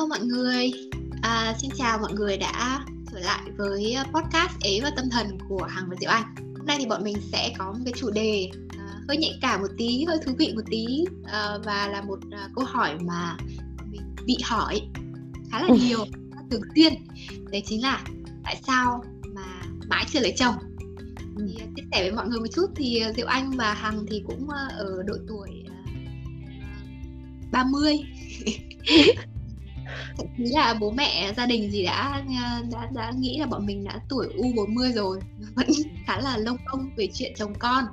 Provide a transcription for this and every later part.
Hello mọi người, à, xin chào mọi người đã trở lại với podcast Ế và Tâm Thần của Hằng và Diệu Anh. Hôm nay thì bọn mình sẽ có một cái chủ đề uh, hơi nhạy cảm một tí, hơi thú vị một tí uh, Và là một uh, câu hỏi mà mình bị hỏi khá là nhiều, khá thường xuyên. Đấy chính là tại sao mà mãi chưa lấy chồng? Thì chia sẻ với mọi người một chút thì Diệu Anh và Hằng thì cũng ở độ tuổi uh, 30 thậm chí là bố mẹ gia đình gì đã đã đã nghĩ là bọn mình đã tuổi u 40 rồi vẫn khá là lông bông về chuyện chồng con.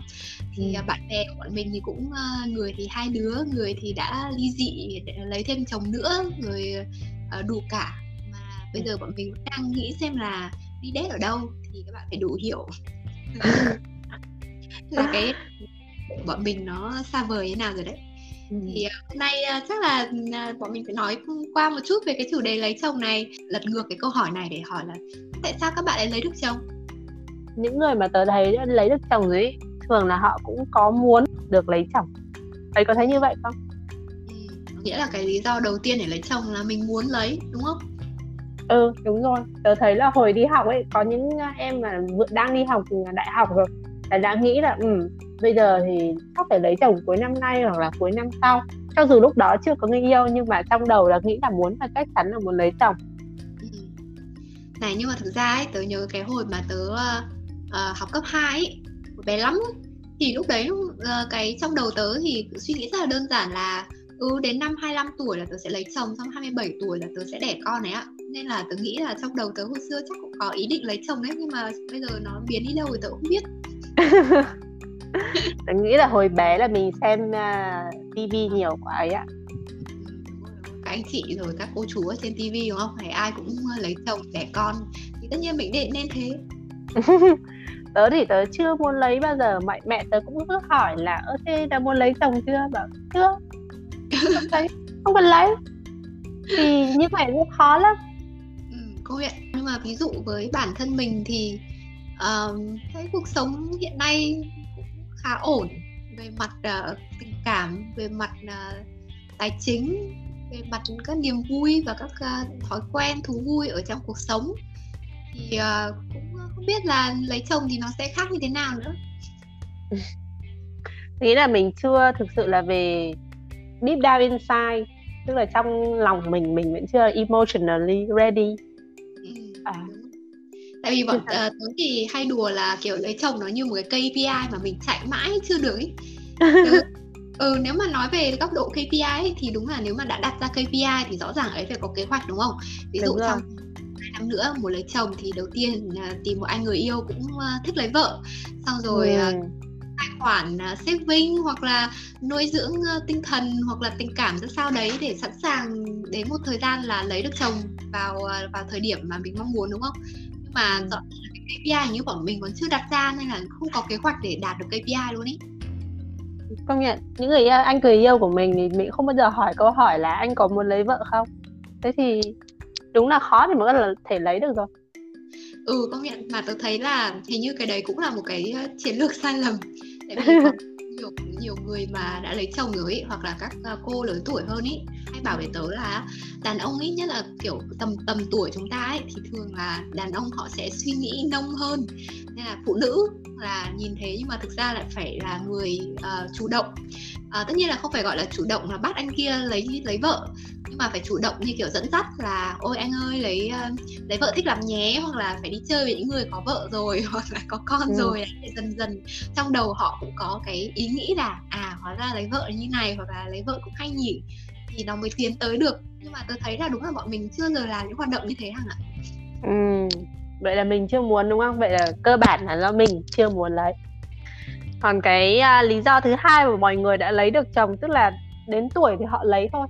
Thì ừ. bạn bè của bọn mình thì cũng người thì hai đứa người thì đã ly dị lấy thêm chồng nữa rồi đủ cả. Mà bây giờ bọn mình đang nghĩ xem là đi đét ở đâu thì các bạn phải đủ hiểu. Là cái bọn mình nó xa vời thế nào rồi đấy thì à, hôm nay à, chắc là à, bọn mình phải nói qua một chút về cái chủ đề lấy chồng này lật ngược cái câu hỏi này để hỏi là tại sao các bạn lại lấy được chồng? Những người mà tớ thấy lấy được chồng rồi thường là họ cũng có muốn được lấy chồng. Ấy có thấy như vậy không? Ừ, nghĩa là cái lý do đầu tiên để lấy chồng là mình muốn lấy đúng không? Ừ đúng rồi. Tớ thấy là hồi đi học ấy có những em mà đang đi học đại học rồi là đã nghĩ là ừ, bây giờ thì chắc phải lấy chồng cuối năm nay hoặc là cuối năm sau. Cho dù lúc đó chưa có người yêu nhưng mà trong đầu là nghĩ là muốn là chắc chắn là muốn lấy chồng. Ừ. này nhưng mà thực ra ấy tớ nhớ cái hồi mà tớ uh, học cấp 2 ấy bé lắm ấy, thì lúc đấy uh, cái trong đầu tớ thì suy nghĩ rất là đơn giản là ừ đến năm 25 tuổi là tớ sẽ lấy chồng xong 27 tuổi là tớ sẽ đẻ con ấy ạ. Nên là tớ nghĩ là trong đầu tớ hồi xưa chắc cũng có ý định lấy chồng đấy nhưng mà bây giờ nó biến đi đâu thì tớ cũng biết tớ nghĩ là hồi bé là mình xem uh, à, TV nhiều quá ấy ạ. Các anh chị rồi các cô chú ở trên TV đúng không? Phải ai cũng lấy chồng đẻ con thì tất nhiên mình định nên thế. Tớ thì tớ chưa muốn lấy bao giờ. Mẹ mẹ tớ cũng cứ hỏi là ơ thế đã muốn lấy chồng chưa? Bảo chưa không thấy không cần lấy. Thì như vậy cũng khó lắm. Ừ, công nhận. Nhưng mà ví dụ với bản thân mình thì um, thấy cuộc sống hiện nay khá ổn về mặt uh, tình cảm về mặt uh, tài chính về mặt các niềm vui và các uh, thói quen thú vui ở trong cuộc sống thì uh, cũng không biết là lấy chồng thì nó sẽ khác như thế nào nữa nghĩ là mình chưa thực sự là về deep down inside tức là trong lòng mình mình vẫn chưa emotionally ready tại vì bọn uh, tớ thì hay đùa là kiểu lấy chồng nó như một cái KPI mà mình chạy mãi chưa được ấy. Ừ, ừ nếu mà nói về góc độ KPI ấy, thì đúng là nếu mà đã đặt ra KPI thì rõ ràng ấy phải có kế hoạch đúng không? Ví dụ trong hai năm nữa muốn lấy chồng thì đầu tiên là tìm một anh người yêu cũng uh, thích lấy vợ. Xong rồi ừ. uh, tài khoản uh, saving hoặc là nuôi dưỡng uh, tinh thần hoặc là tình cảm ra sao đấy để sẵn sàng đến một thời gian là lấy được chồng vào uh, vào thời điểm mà mình mong muốn đúng không nhưng mà rõ là cái KPI như bọn mình còn chưa đặt ra nên là không có kế hoạch để đạt được KPI luôn ý. Công nhận những người yêu, anh người yêu của mình thì mình không bao giờ hỏi câu hỏi là anh có muốn lấy vợ không? Thế thì đúng là khó thì mới có thể lấy được rồi. Ừ công nhận mà tôi thấy là hình như cái đấy cũng là một cái chiến lược sai lầm. Tại vì nhiều nhiều người mà đã lấy chồng rồi ấy, hoặc là các cô lớn tuổi hơn ý hay bảo với tớ là đàn ông ít nhất là kiểu tầm tầm tuổi chúng ta ấy thì thường là đàn ông họ sẽ suy nghĩ nông hơn nên là phụ nữ là nhìn thế nhưng mà thực ra lại phải là người uh, chủ động uh, tất nhiên là không phải gọi là chủ động là bắt anh kia lấy lấy vợ nhưng mà phải chủ động như kiểu dẫn dắt là ôi anh ơi lấy uh, lấy vợ thích làm nhé hoặc là phải đi chơi với những người có vợ rồi hoặc là có con ừ. rồi để dần dần trong đầu họ cũng có cái ý nghĩ là à hóa ra lấy vợ như này hoặc là lấy vợ cũng hay nhỉ thì nó mới tiến tới được. Nhưng mà tôi thấy là đúng là bọn mình chưa giờ làm những hoạt động như thế hằng ạ ừ vậy là mình chưa muốn đúng không? Vậy là cơ bản là do mình chưa muốn lấy. Còn cái uh, lý do thứ hai mà mọi người đã lấy được chồng tức là đến tuổi thì họ lấy thôi.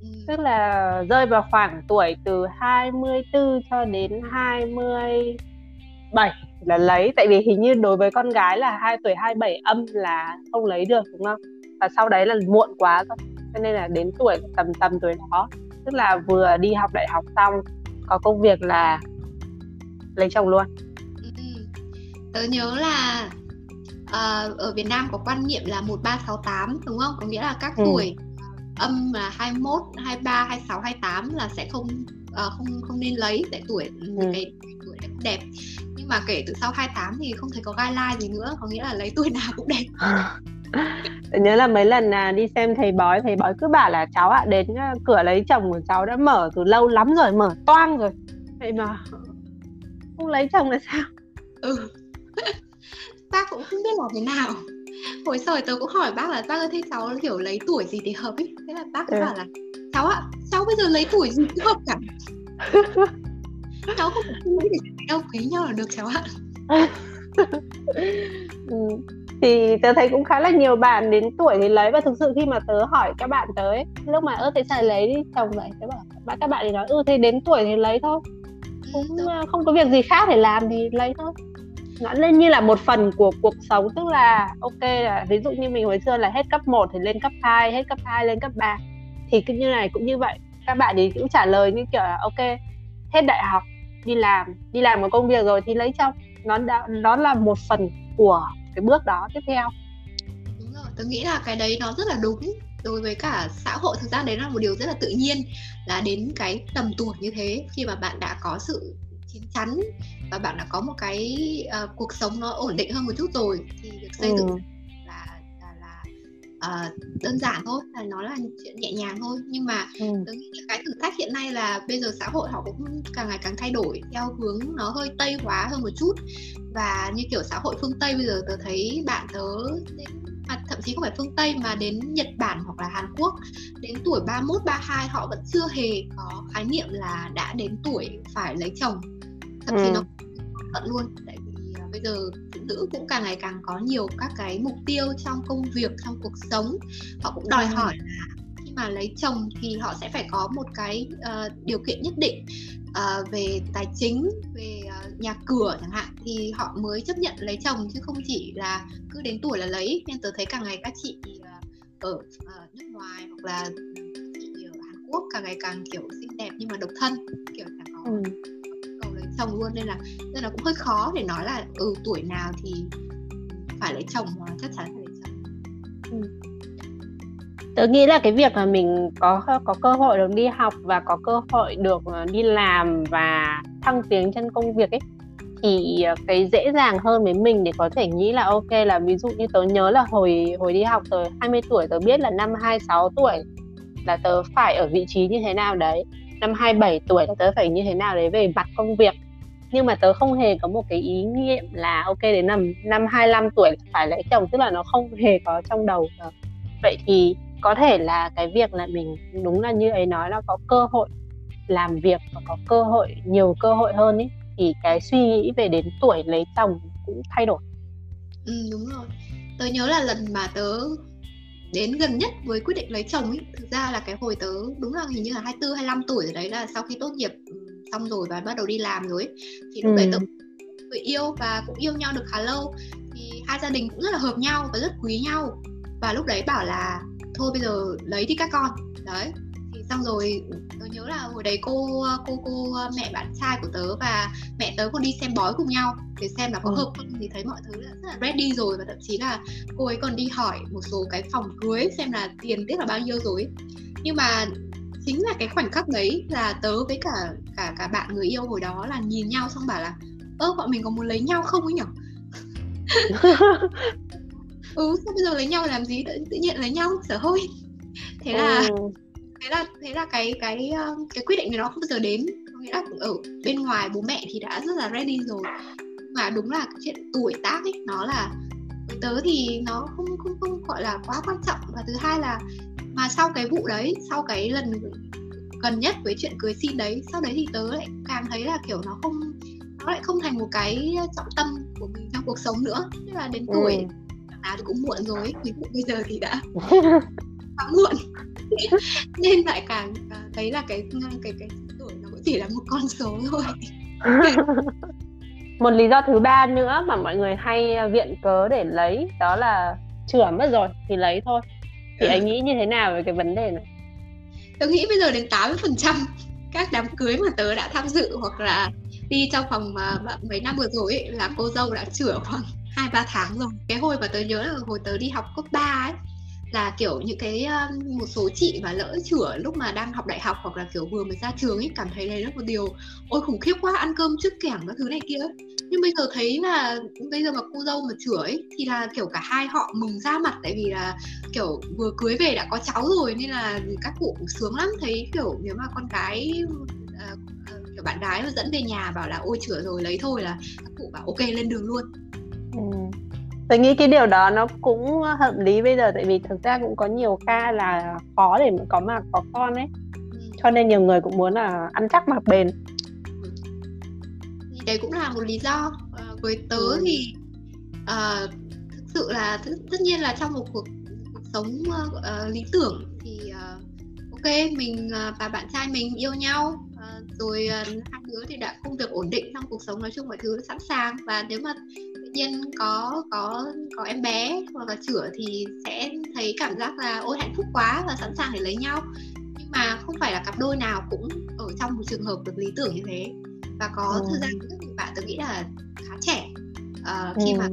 Ừ. tức là rơi vào khoảng tuổi từ 24 cho đến 27 là lấy. Tại vì hình như đối với con gái là hai tuổi 27 âm là không lấy được đúng không? Và sau đấy là muộn quá rồi. Cho nên là đến tuổi tầm tầm tuổi đó tức là vừa đi học đại học xong có công việc là lấy chồng luôn. Ừ. tớ nhớ là uh, ở Việt Nam có quan niệm là 1368 đúng không? Có nghĩa là các ừ. tuổi âm là 21, 23, 26, 28 là sẽ không uh, không không nên lấy. Tại tuổi ừ. cái tuổi đẹp nhưng mà kể từ sau 28 thì không thấy có guideline gì nữa có nghĩa là lấy tuổi nào cũng đẹp. Nhớ là mấy lần à, đi xem thầy bói thầy bói cứ bảo là cháu ạ à, đến à, cửa lấy chồng của cháu đã mở từ lâu lắm rồi mở toang rồi. Vậy mà không lấy chồng là sao? Ừ. Bác cũng không biết là thế nào. Hồi sau tớ cũng hỏi bác là bác ơi thế cháu kiểu lấy tuổi gì thì hợp ấy? Thế là bác ừ. bảo là cháu ạ cháu bây giờ lấy tuổi gì cũng hợp cả. Cháu không phải để đâu quý nhau là được cháu ạ ừ. thì tớ thấy cũng khá là nhiều bạn đến tuổi thì lấy và thực sự khi mà tớ hỏi các bạn tới lúc mà ơ thế sao lấy đi? Chồng vậy tớ bảo bạn các bạn thì nói ừ thế đến tuổi thì lấy thôi. Cũng ừ, không có việc gì khác để làm thì lấy thôi. Nó lên như là một phần của cuộc sống tức là ok là ví dụ như mình hồi xưa là hết cấp 1 thì lên cấp 2 hết cấp 2 lên cấp 3 thì cứ như này cũng như vậy. Các bạn thì cũng trả lời như kiểu là ok hết đại học đi làm đi làm một công việc rồi thì lấy chồng nó đã nó là một phần của cái bước đó tiếp theo. Đúng rồi tôi nghĩ là cái đấy nó rất là đúng. Đối với cả xã hội thực ra đấy là một điều rất là tự nhiên là đến cái tầm tuổi như thế khi mà bạn đã có sự chín chắn và bạn đã có một cái uh, cuộc sống nó ổn định hơn một chút rồi thì việc xây ừ. dựng là uh, đơn giản thôi là nó là chuyện nhẹ nhàng thôi. Nhưng mà ừ. cái thử thách hiện nay là bây giờ xã hội họ cũng càng ngày càng thay đổi theo hướng nó hơi tây hóa hơn một chút. Và như kiểu xã hội phương tây bây giờ tớ thấy bạn tớ mà thậm chí không phải phương Tây mà đến Nhật Bản hoặc là Hàn Quốc. Đến tuổi 31 32 họ vẫn chưa hề có khái niệm là đã đến tuổi phải lấy chồng. Thậm chí ừ. nó tận luôn. Tại bây giờ phụ nữ cũng càng ngày càng có nhiều các cái mục tiêu trong công việc trong cuộc sống. Họ cũng đòi hỏi là khi mà lấy chồng thì họ sẽ phải có một cái uh, điều kiện nhất định uh, về tài chính về uh, nhà cửa chẳng hạn thì họ mới chấp nhận lấy chồng chứ không chỉ là cứ đến tuổi là lấy. Nên tớ thấy càng ngày các chị uh, ở uh, nước ngoài hoặc là chị ở Hàn Quốc càng ngày càng kiểu xinh đẹp nhưng mà độc thân kiểu là có. Ừ chồng luôn, nên là nên là cũng hơi khó để nói là ừ tuổi nào thì phải lấy chồng mà, chắc chắn phải lấy chồng. Ừ. tớ nghĩ là cái việc mà mình có có cơ hội được đi học và có cơ hội được ờ, đi làm và thăng tiến trên công việc ấy, thì ờ, cái dễ dàng hơn với mình để có thể nghĩ là, ok, là ví dụ như tớ nhớ là hồi hồi đi học tớ 20 tuổi, tớ biết là năm 26 tuổi là tớ phải ở vị trí như thế nào đấy. Năm 27 tuổi là tớ phải như thế nào đấy về mặt công việc nhưng mà tớ không hề có một cái ý niệm là, ok, đến năm năm 25 tuổi phải lấy chồng, tức là nó không hề có trong đầu tớ. vậy thì có thể là cái việc là mình, đúng là như ấy nói là có cơ hội làm việc và có cơ hội, nhiều cơ hội hơn ấy thì cái suy nghĩ về đến tuổi lấy chồng cũng thay đổi ừ đúng rồi tớ nhớ là lần mà tớ đến gần nhất với quyết định lấy chồng ấy thực ra là cái hồi tớ đúng là hình như là 24 25 tuổi rồi đấy, là sau khi tốt nghiệp ừ, xong rồi và bắt đầu đi làm rồi ấy. thì lúc ừ. đấy tớ người yêu và cũng yêu nhau được khá lâu thì hai gia đình cũng rất là hợp nhau và rất quý nhau và lúc đấy bảo là thôi bây giờ lấy đi các con đấy thì xong rồi tớ nhớ là hồi đấy cô cô cô mẹ bạn trai của tớ và mẹ tớ còn đi xem bói cùng nhau để xem là có ừ. hợp không thì thấy mọi thứ là rất là ready rồi và thậm chí là cô ấy còn đi hỏi một số cái phòng cưới xem là tiền tiết là bao nhiêu rồi nhưng mà chính là cái khoảnh khắc đấy là tớ với cả cả cả bạn người yêu hồi đó là nhìn nhau xong bảo là ơ bọn mình có muốn lấy nhau không ấy nhở? Ừ sao bây giờ lấy nhau làm gì? Tự, tự nhiên lấy nhau sở hơi thế là ừ. thế là thế là cái cái cái quyết định này nó không bao giờ đến. Có nghĩa là ở bên ngoài bố mẹ thì đã rất là ready rồi. Mà đúng là cái chuyện tuổi tác ấy nó là tớ thì nó không không không gọi là quá quan trọng. Và thứ hai là mà sau cái vụ đấy sau cái lần gần nhất với chuyện cưới xin đấy sau đấy thì tớ lại càng thấy là kiểu nó không nó lại không thành một cái trọng tâm của mình trong cuộc sống nữa. Tức là đến tuổi ừ. nào thì cũng muộn rồi ví dụ bây giờ thì đã quá muộn. Nên lại càng thấy là cái cái cái tuổi nó cũng chỉ là một con số thôi. Một lý do thứ ba nữa mà mọi người hay viện cớ để lấy đó là chửa mất rồi thì lấy thôi thì anh nghĩ như thế nào về cái vấn đề này? Tôi nghĩ bây giờ đến 80% các đám cưới mà tớ đã tham dự hoặc là đi trong vòng mà mấy năm vừa rồi ấy, là cô dâu đã chữa khoảng hai ba tháng rồi. Cái hồi mà tớ nhớ là hồi tớ đi học cấp 3 ấy là kiểu những cái một số chị mà lỡ chửa lúc mà đang học đại học hoặc là kiểu vừa mới ra trường ấy cảm thấy đấy là một điều ôi khủng khiếp quá ăn cơm trước kẻng các thứ này kia nhưng bây giờ thấy là bây giờ mà cô dâu mà chửa ấy thì là kiểu cả hai họ mừng ra mặt tại vì là kiểu vừa cưới về đã có cháu rồi nên là các cụ sướng lắm. Thấy kiểu nếu mà con cái uh, à, kiểu bạn gái mà dẫn về nhà bảo là ôi chửa rồi lấy thôi là các cụ bảo ok lên đường luôn. Ừ tôi nghĩ cái điều đó nó cũng hợp lý bây giờ tại vì thực ra cũng có nhiều ca là khó để có mà có con ấy ừ. cho nên nhiều người cũng muốn là ăn chắc mặc bền thì đấy cũng là một lý do uh, với tớ ừ. thì uh, thực sự là tất nhiên là trong một cuộc cuộc sống uh, lý tưởng thì uh, ok mình uh, và bạn trai mình yêu nhau rồi uh, hai đứa thì đã công việc ổn định trong cuộc sống nói chung mọi thứ sẵn sàng và nếu mà tự nhiên có có có em bé hoặc là chữa thì sẽ thấy cảm giác là ôi hạnh phúc quá và sẵn sàng để lấy nhau nhưng mà không phải là cặp đôi nào cũng ở trong một trường hợp được lý tưởng như thế và có ừ. thời gian rất nhiều bạn tôi nghĩ là khá trẻ uh, khi ừ. mà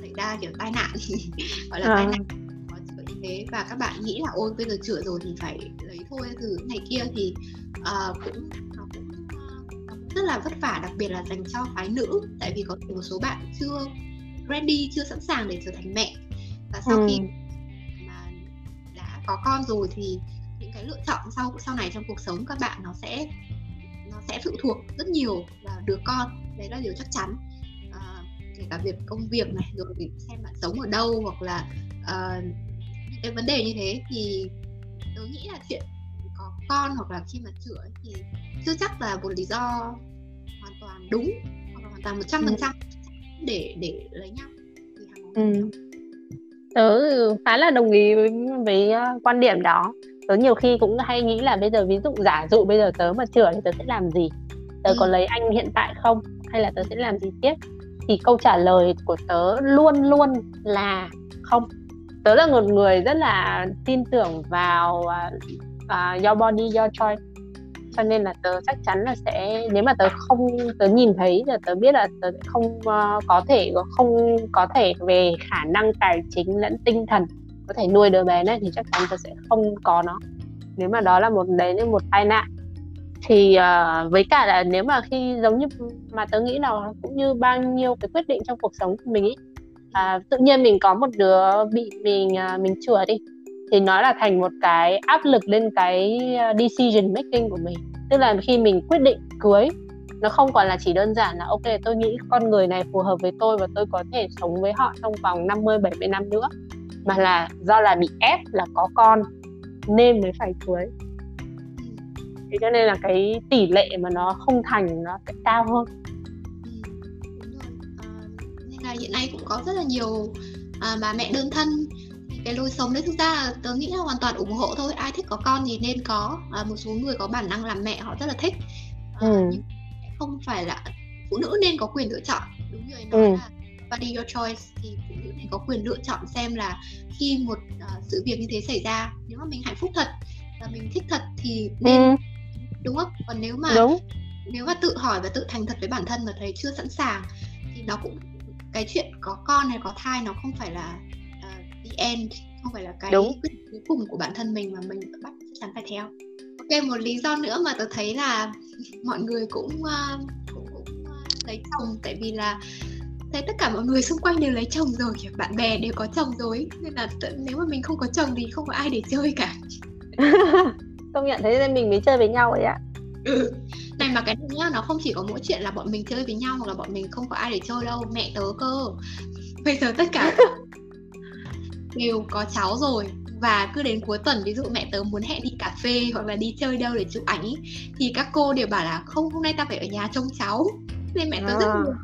xảy ra kiểu tai nạn gọi là à. tai nạn có như thế và các bạn nghĩ là ôi bây giờ chữa rồi thì phải lấy thôi từ này kia thì uh, cũng nó cũng uh, rất là vất vả đặc biệt là dành cho phái nữ tại vì có thể một số bạn chưa ready chưa sẵn sàng để trở thành mẹ. Và sau ừ. khi mà đã có con rồi thì những cái lựa chọn sau sau này trong cuộc sống các bạn nó sẽ nó sẽ phụ thuộc rất nhiều vào đứa con. Đấy là điều chắc chắn. À, kể cả việc công việc này rồi xem bạn sống ở đâu hoặc là uh, cái vấn đề như thế thì tôi nghĩ là chuyện con hoặc là khi mà chữa thì chưa chắc là một lý do hoàn toàn đúng hoặc là hoàn toàn một trăm phần trăm để để lấy nhau. Thì ừ. tớ khá là đồng ý với, với uh, quan điểm đó. Tớ nhiều khi cũng hay nghĩ là bây giờ ví dụ giả dụ bây giờ tớ mà chữa thì tớ sẽ làm gì? Tớ ừ. có lấy anh hiện tại không? Hay là tớ sẽ làm gì tiếp? Thì câu trả lời của tớ luôn luôn là không. Tớ là một người rất là tin tưởng vào uh, your body your choice cho nên là tớ chắc chắn là sẽ nếu mà tớ không tớ nhìn thấy là tớ biết là tớ không uh, có thể không có thể về khả năng tài chính lẫn tinh thần có thể nuôi đứa bé này thì chắc chắn tớ sẽ không có nó. Nếu mà đó là một đấy là một tai nạn. Thì uh, với cả là nếu mà khi giống như mà tớ nghĩ là cũng như bao nhiêu cái quyết định trong cuộc sống của mình ấy uh, tự nhiên mình có một đứa bị mình uh, mình chữa đi thì nó là thành một cái áp lực lên cái ờ, decision making của mình. Tức là khi mình quyết định cưới nó không còn là chỉ đơn giản là ok tôi nghĩ con người này phù hợp với tôi và tôi có thể sống với họ trong vòng 50 70 năm nữa. Mà là do là bị ép là có con nên mới phải cưới. Thế cho nên là cái tỷ lệ mà nó không thành nó sẽ cao hơn. Ừ. À, nên là hiện nay cũng có rất là nhiều à, bà mẹ đơn thân cái lối sống đấy thực ra tớ nghĩ là hoàn toàn ủng hộ thôi ai thích có con thì nên có à, một số người có bản năng làm mẹ họ rất là thích à, ừ. nhưng không phải là phụ nữ nên có quyền lựa chọn đúng như nói ừ. là body your choice thì phụ nữ nên có quyền lựa chọn xem là khi một uh, sự việc như thế xảy ra nếu mà mình hạnh phúc thật và mình thích thật thì nên ừ. đúng không còn nếu mà đúng. nếu mà tự hỏi và tự thành thật với bản thân mà thấy chưa sẵn sàng thì nó cũng cái chuyện có con hay có thai nó không phải là the end. Không phải là cái Đúng. quyết cuối cùng của bản thân mình mà mình bắt chắn phải theo. Ok một lý do nữa mà tôi thấy là mọi người cũng uh, cũng, cũng uh, lấy chồng. Tại vì là thấy tất cả mọi người xung quanh đều lấy chồng rồi bạn bè đều có chồng rồi nên là nếu mà mình không có chồng thì không có ai để chơi cả. Công nhận thế nên mình mới chơi với nhau ấy ạ. Ừ. này mà cái này nhá nó không chỉ có mỗi chuyện là bọn mình chơi với nhau hoặc là bọn mình không có ai để chơi đâu. Mẹ tớ cơ. Bây giờ tất cả đều có cháu rồi. Và cứ đến cuối tuần ví dụ mẹ tớ muốn hẹn đi cà phê hoặc là đi chơi đâu để chụp ảnh ý, thì các cô đều bảo là không hôm nay ta phải ở nhà trông cháu. Nên mẹ tớ à. rất buồn.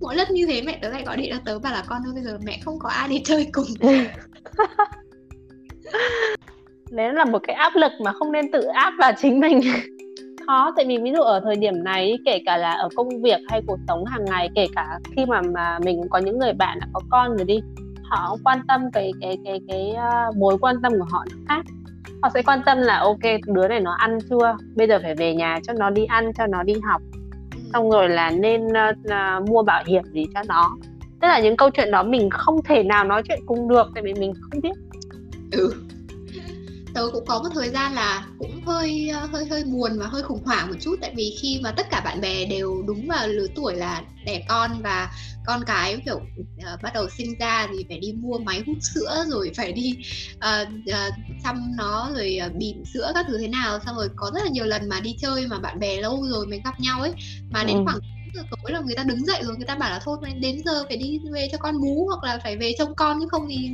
Mỗi lần như thế mẹ tớ lại gọi điện cho tớ bảo là con ơi bây giờ mẹ không có ai để chơi cùng. Nếu là một cái áp lực mà không nên tự áp vào chính mình. Khó tại vì ví dụ ở thời điểm này kể cả là ở công việc hay cuộc sống hàng ngày kể cả khi mà mà mình có những người bạn đã có con rồi đi họ quan tâm cái cái cái cái uh, mối quan tâm của họ khác. Họ sẽ quan tâm là ok đứa này nó ăn chưa? Bây giờ phải về nhà cho nó đi ăn cho nó đi học. Xong rồi là nên uh, uh, mua bảo hiểm gì cho nó. Tức là những câu chuyện đó mình không thể nào nói chuyện cùng được tại vì mình không biết. Ừ tớ cũng có một thời gian là cũng hơi ờ, hơi hơi buồn và hơi khủng hoảng một chút tại vì khi mà tất cả bạn bè đều đúng vào lứa tuổi là đẻ con và con cái kiểu uh, bắt đầu sinh ra thì phải đi mua máy hút sữa rồi phải đi uh, uh, chăm nó rồi uh, bỉm sữa các thứ thế nào xong rồi có rất là nhiều lần mà đi chơi mà bạn bè lâu rồi mới gặp nhau ấy mà đến ừ. khoảng giờ tối là người ta đứng dậy rồi người ta bảo là thôi đến giờ phải đi về cho con bú hoặc là phải về trông con chứ không thì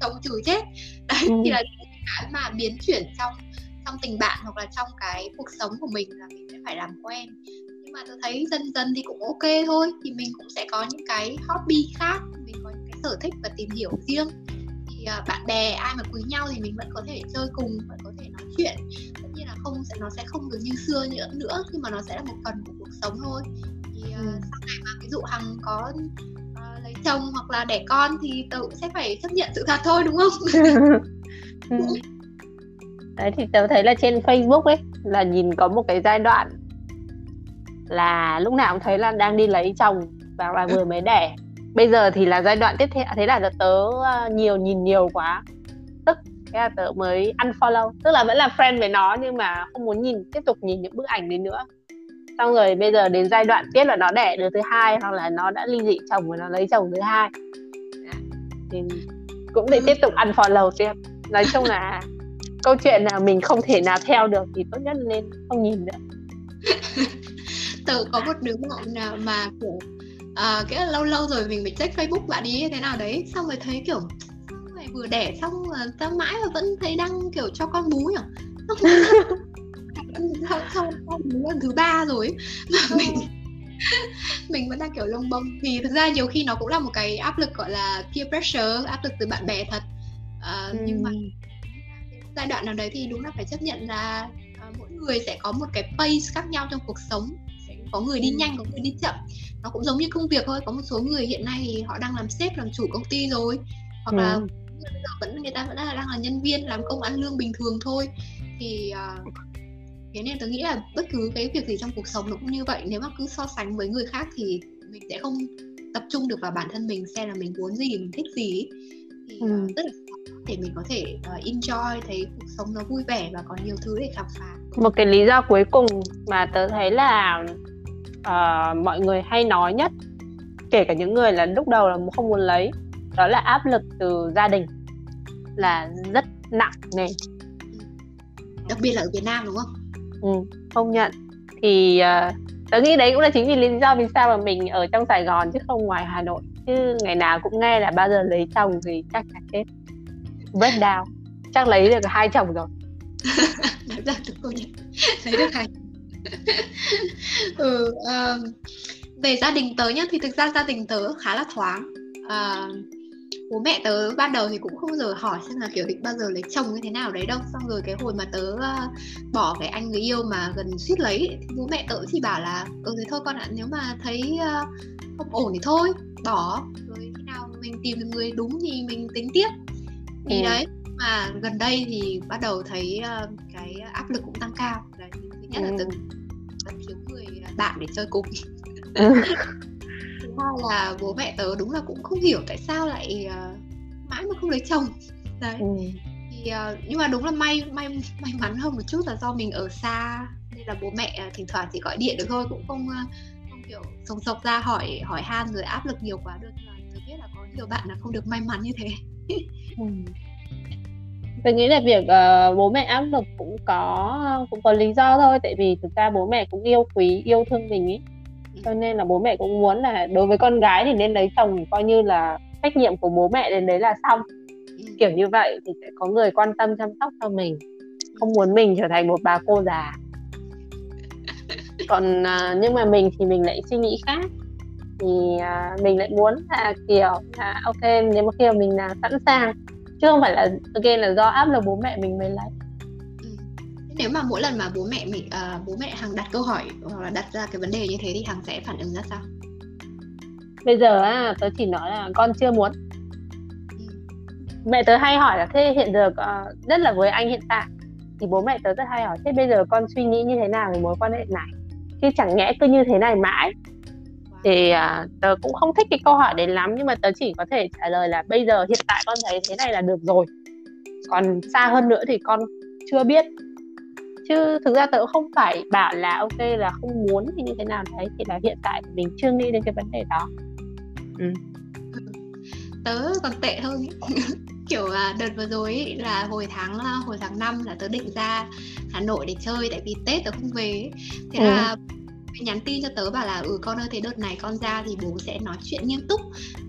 chồng chửi chết đấy ừ. thì là cái mà biến chuyển trong trong tình bạn hoặc là trong cái cuộc sống của mình là mình sẽ phải làm quen. Nhưng mà tôi thấy dần dần thì cũng ok thôi thì mình cũng sẽ có những cái hobby khác mình có những cái sở thích và tìm hiểu riêng. Thì uh, bạn bè ai mà quý nhau thì mình vẫn có thể chơi cùng vẫn có thể nói chuyện. Tất nhiên là không sẽ nó sẽ không được như xưa nữa nữa nhưng mà nó sẽ là một phần của cuộc sống thôi. Thì uh, ừ. sau này mà ví dụ hằng có uh, lấy chồng hoặc là đẻ con thì tớ cũng sẽ phải chấp nhận sự thật thôi đúng không Ừ. đấy thì tớ thấy là trên Facebook ấy là nhìn có một cái giai đoạn là lúc nào cũng thấy là đang đi lấy chồng và là vừa mới đẻ. Bây giờ thì là giai đoạn tiếp theo thế là tớ ờ, nhiều nhìn nhiều quá. Tức thế là tớ mới unfollow. Tức là vẫn là friend với nó nhưng mà không muốn nhìn tiếp tục nhìn những bức ảnh đấy nữa. Xong rồi bây giờ đến giai đoạn biết là nó đẻ đứa thứ hai hoặc là nó đã ly dị chồng và nó lấy chồng thứ hai. Thì cũng để tiếp tục unfollow tiếp nói chung là câu chuyện nào mình không thể nào theo được thì tốt nhất nên không nhìn nữa. Tự có một đứa bạn nào mà kiểu à, cái lâu lâu rồi mình phải check facebook bạn ấy thế nào đấy xong rồi thấy kiểu mày vừa đẻ xong ta mãi mà vẫn thấy đăng kiểu cho con bú nhỉ? Xong con bú lần thứ ba rồi mà ừ. mình mình vẫn đang kiểu lông bông. Thì thực ra nhiều khi nó cũng là một cái áp lực gọi là peer pressure áp lực từ bạn bè thật uh, ừ. nhưng mà giai đoạn nào đấy thì đúng là phải chấp nhận là uh, mỗi người sẽ có một cái pace khác nhau trong cuộc sống. Sẽ có người đi nhanh có người đi chậm. Nó cũng giống như công việc thôi có một số người hiện nay thì họ đang làm sếp làm chủ công ty rồi. Hoặc ừ. là vẫn người ta vẫn là đang là nhân viên làm công ăn lương bình thường thôi. Thì uh, thế nên tôi nghĩ là bất cứ cái việc gì trong cuộc sống nó cũng như vậy. Nếu mà cứ so sánh với người khác thì mình sẽ không tập trung được vào bản thân mình xem là mình muốn gì mình thích gì thì ừ. rất là để mình có thể uh, enjoy thấy cuộc sống nó vui vẻ và có nhiều thứ để khám phá. Một cái lý do cuối cùng mà tớ thấy là uh, mọi người hay nói nhất kể cả những người là lúc đầu là không muốn lấy đó là áp lực từ gia đình là rất nặng nề. Đặc biệt là ở Việt Nam đúng không? Ừ, công nhận. Thì uh, tớ nghĩ đấy cũng là chính vì lý do vì sao mà mình ở trong Sài Gòn chứ không ngoài Hà Nội. Chứ ngày nào cũng nghe là bao giờ lấy chồng thì chắc chắn chết breakdown chắc lấy được hai chồng rồi. Nói ra được cô nhận. Lấy được hai ừ, uh, về gia đình tớ nhá thì thực ra gia đình tớ khá là thoáng. Uh, bố mẹ tớ ban đầu thì cũng không bao giờ hỏi xem là kiểu định bao giờ lấy chồng như thế nào đấy đâu. Xong rồi cái hồi mà tớ uh, bỏ cái anh người yêu mà gần suýt lấy thì bố mẹ tớ chỉ bảo là ừ thế thôi con ạ nếu mà thấy uh, không ổn thì thôi bỏ. Rồi khi nào mình tìm được người đúng thì mình tính tiếp thì ừ. đấy mà gần đây thì bắt đầu thấy uh, cái áp lực cũng tăng cao đấy thứ nhất ừ. là từng thiếu người bạn để chơi cùng ừ. thứ hai là bố mẹ tớ đúng là cũng không hiểu tại sao lại uh, mãi mà không lấy chồng đấy ừ. thì uh, nhưng mà đúng là may may may mắn hơn một chút là do mình ở xa nên là bố mẹ thỉnh thoảng chỉ gọi điện được thôi cũng không không kiểu sồng sộc ra hỏi hỏi han rồi áp lực nhiều quá được mà tớ biết là có nhiều bạn là không được may mắn như thế. Ừ. tôi nghĩ là việc uh, bố mẹ áp lực cũng có cũng có lý do thôi tại vì thực ra bố mẹ cũng yêu quý yêu thương mình ấy cho nên là bố mẹ cũng muốn là đối với con gái thì nên lấy chồng coi như là trách nhiệm của bố mẹ đến đấy là xong. Kiểu như vậy thì sẽ có người quan tâm chăm sóc cho mình không muốn mình trở thành một bà cô già. Còn uh, nhưng mà mình thì mình lại suy nghĩ khác thì uh, mình lại muốn là kiểu là ok nếu mà khi mà mình là sẵn sàng chứ không phải là again là do áp lực bố mẹ mình mới lấy. Ừ. nếu mà mỗi lần mà bố mẹ mình uh, bố mẹ hằng đặt câu hỏi hoặc là đặt ra cái vấn đề như thế thì hằng sẽ phản ứng ra sao? Bây giờ á tớ chỉ nói là con chưa muốn. Ừ. mẹ tớ hay hỏi là thế hiện giờ uh, rất là với anh hiện tại thì bố mẹ tớ rất hay hỏi thế bây giờ con suy nghĩ như thế nào về mối quan hệ này? Chứ chẳng nhẽ cứ như thế này mãi thì à, tớ cũng không thích cái câu hỏi đấy lắm nhưng mà tớ chỉ có thể trả lời là bây giờ hiện tại con thấy thế này là được rồi. Còn xa hơn nữa thì con chưa biết. Chứ thực ra tớ không phải bảo là ok là không muốn thì như thế nào đấy thì là hiện tại mình chưa nghĩ đến cái vấn đề đó. Ừ. tớ còn tệ hơn. Kiểu à, đợt vừa rồi ý, là hồi tháng à, hồi tháng 5 là tớ định ra Hà Nội để chơi tại vì Tết tớ không về thế ừ. là nhắn tin cho tớ bảo là ừ con ơi thế đợt này con ra thì bố sẽ nói chuyện nghiêm túc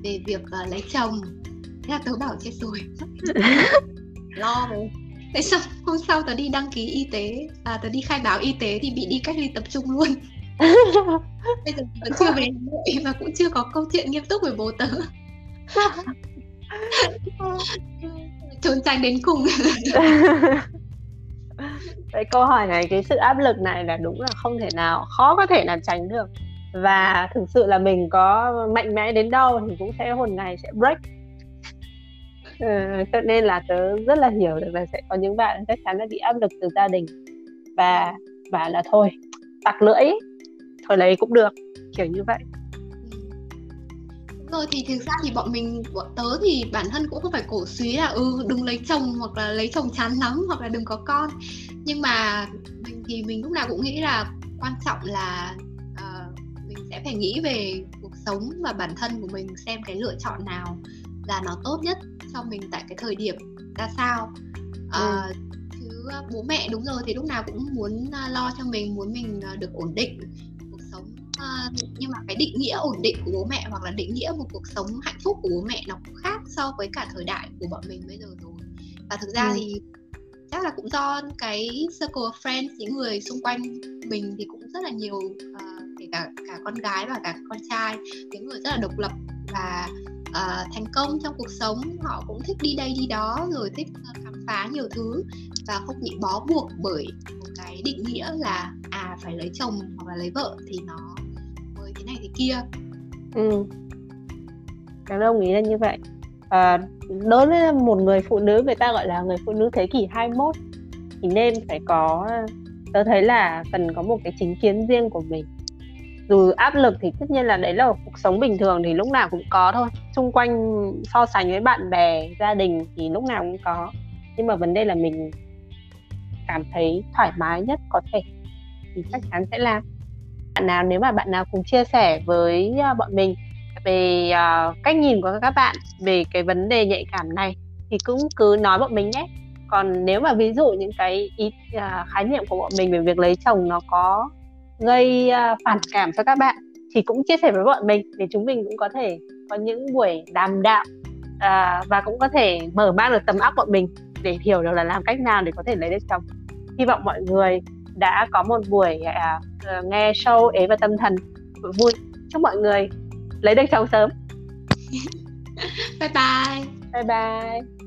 về việc uh, lấy chồng. Thế là tớ bảo chết rồi. Lo rồi thế xong hôm sau tớ đi đăng ký y tế à, tớ đi khai báo y tế thì bị đi cách ly tập trung luôn. Bây giờ vẫn chưa về Nội và cũng chưa có câu chuyện nghiêm túc với bố tớ. Trốn tránh đến cùng cái câu hỏi này cái sự áp lực này là đúng là không thể nào khó có thể nào tránh được. Và thực sự là mình có mạnh mẽ đến đâu thì cũng sẽ hồn ngày sẽ break. Ừ, cho nên là tớ rất là hiểu được là sẽ có những bạn chắc chắn là bị áp lực từ gia đình. Và và là thôi tặc lưỡi thôi lấy cũng được. Kiểu như vậy rồi thì thực ra thì bọn mình bọn tớ thì bản thân cũng không phải cổ suý là ừ đừng lấy chồng hoặc là lấy chồng chán lắm hoặc là đừng có con. Nhưng mà mình thì mình lúc nào cũng nghĩ là quan trọng là uh, mình sẽ phải nghĩ về cuộc sống và bản thân của mình xem cái lựa chọn nào là nó tốt nhất cho mình tại cái thời điểm ra sao. Uh, ừ. chứ bố mẹ đúng rồi thì lúc nào cũng muốn lo cho mình muốn mình được ổn định à, nhưng mà cái định nghĩa ổn định của bố mẹ hoặc là định nghĩa một cuộc sống hạnh phúc của bố mẹ nó cũng khác so với cả thời đại của bọn mình bây giờ rồi và thực ra ừ. thì chắc là cũng do cái circle of friends những người xung quanh mình thì cũng rất là nhiều uh, kể cả cả con gái và cả con trai những người rất là độc lập và uh, thành công trong cuộc sống họ cũng thích đi đây đi đó rồi thích uh, khám phá nhiều thứ và không bị bó buộc bởi một cái định nghĩa là à phải lấy chồng hoặc là lấy vợ thì nó thế này thế kia. Ừ. Đàn ông nghĩ là như vậy. À, đối với một người phụ nữ người ta gọi là người phụ nữ thế kỷ 21 thì nên phải có tớ thấy là cần có một cái chính kiến riêng của mình. Dù áp lực thì tất nhiên là đấy là cuộc sống bình thường thì lúc nào cũng có thôi. Xung quanh so sánh với bạn bè gia đình thì lúc nào cũng có. Nhưng mà vấn đề là mình cảm thấy thoải mái nhất có thể. Thì chắc chắn sẽ làm bạn nào nếu mà bạn nào cùng chia sẻ với uh, bọn mình về uh, cách nhìn của các bạn về cái vấn đề nhạy cảm này thì cũng cứ nói bọn mình nhé. Còn nếu mà ví dụ những cái ý uh, khái niệm của bọn mình về việc lấy chồng nó có gây uh, phản cảm cho các bạn thì cũng chia sẻ với bọn mình để chúng mình cũng có thể có những buổi đàm đạo uh, và cũng có thể mở mang được tầm óc bọn mình để hiểu được là làm cách nào để có thể lấy được chồng. Hy vọng mọi người đã có một buổi uh, nghe show ế và tâm thần. Vui. Chúc mọi người lấy được chồng sớm. Bye bye. Bye bye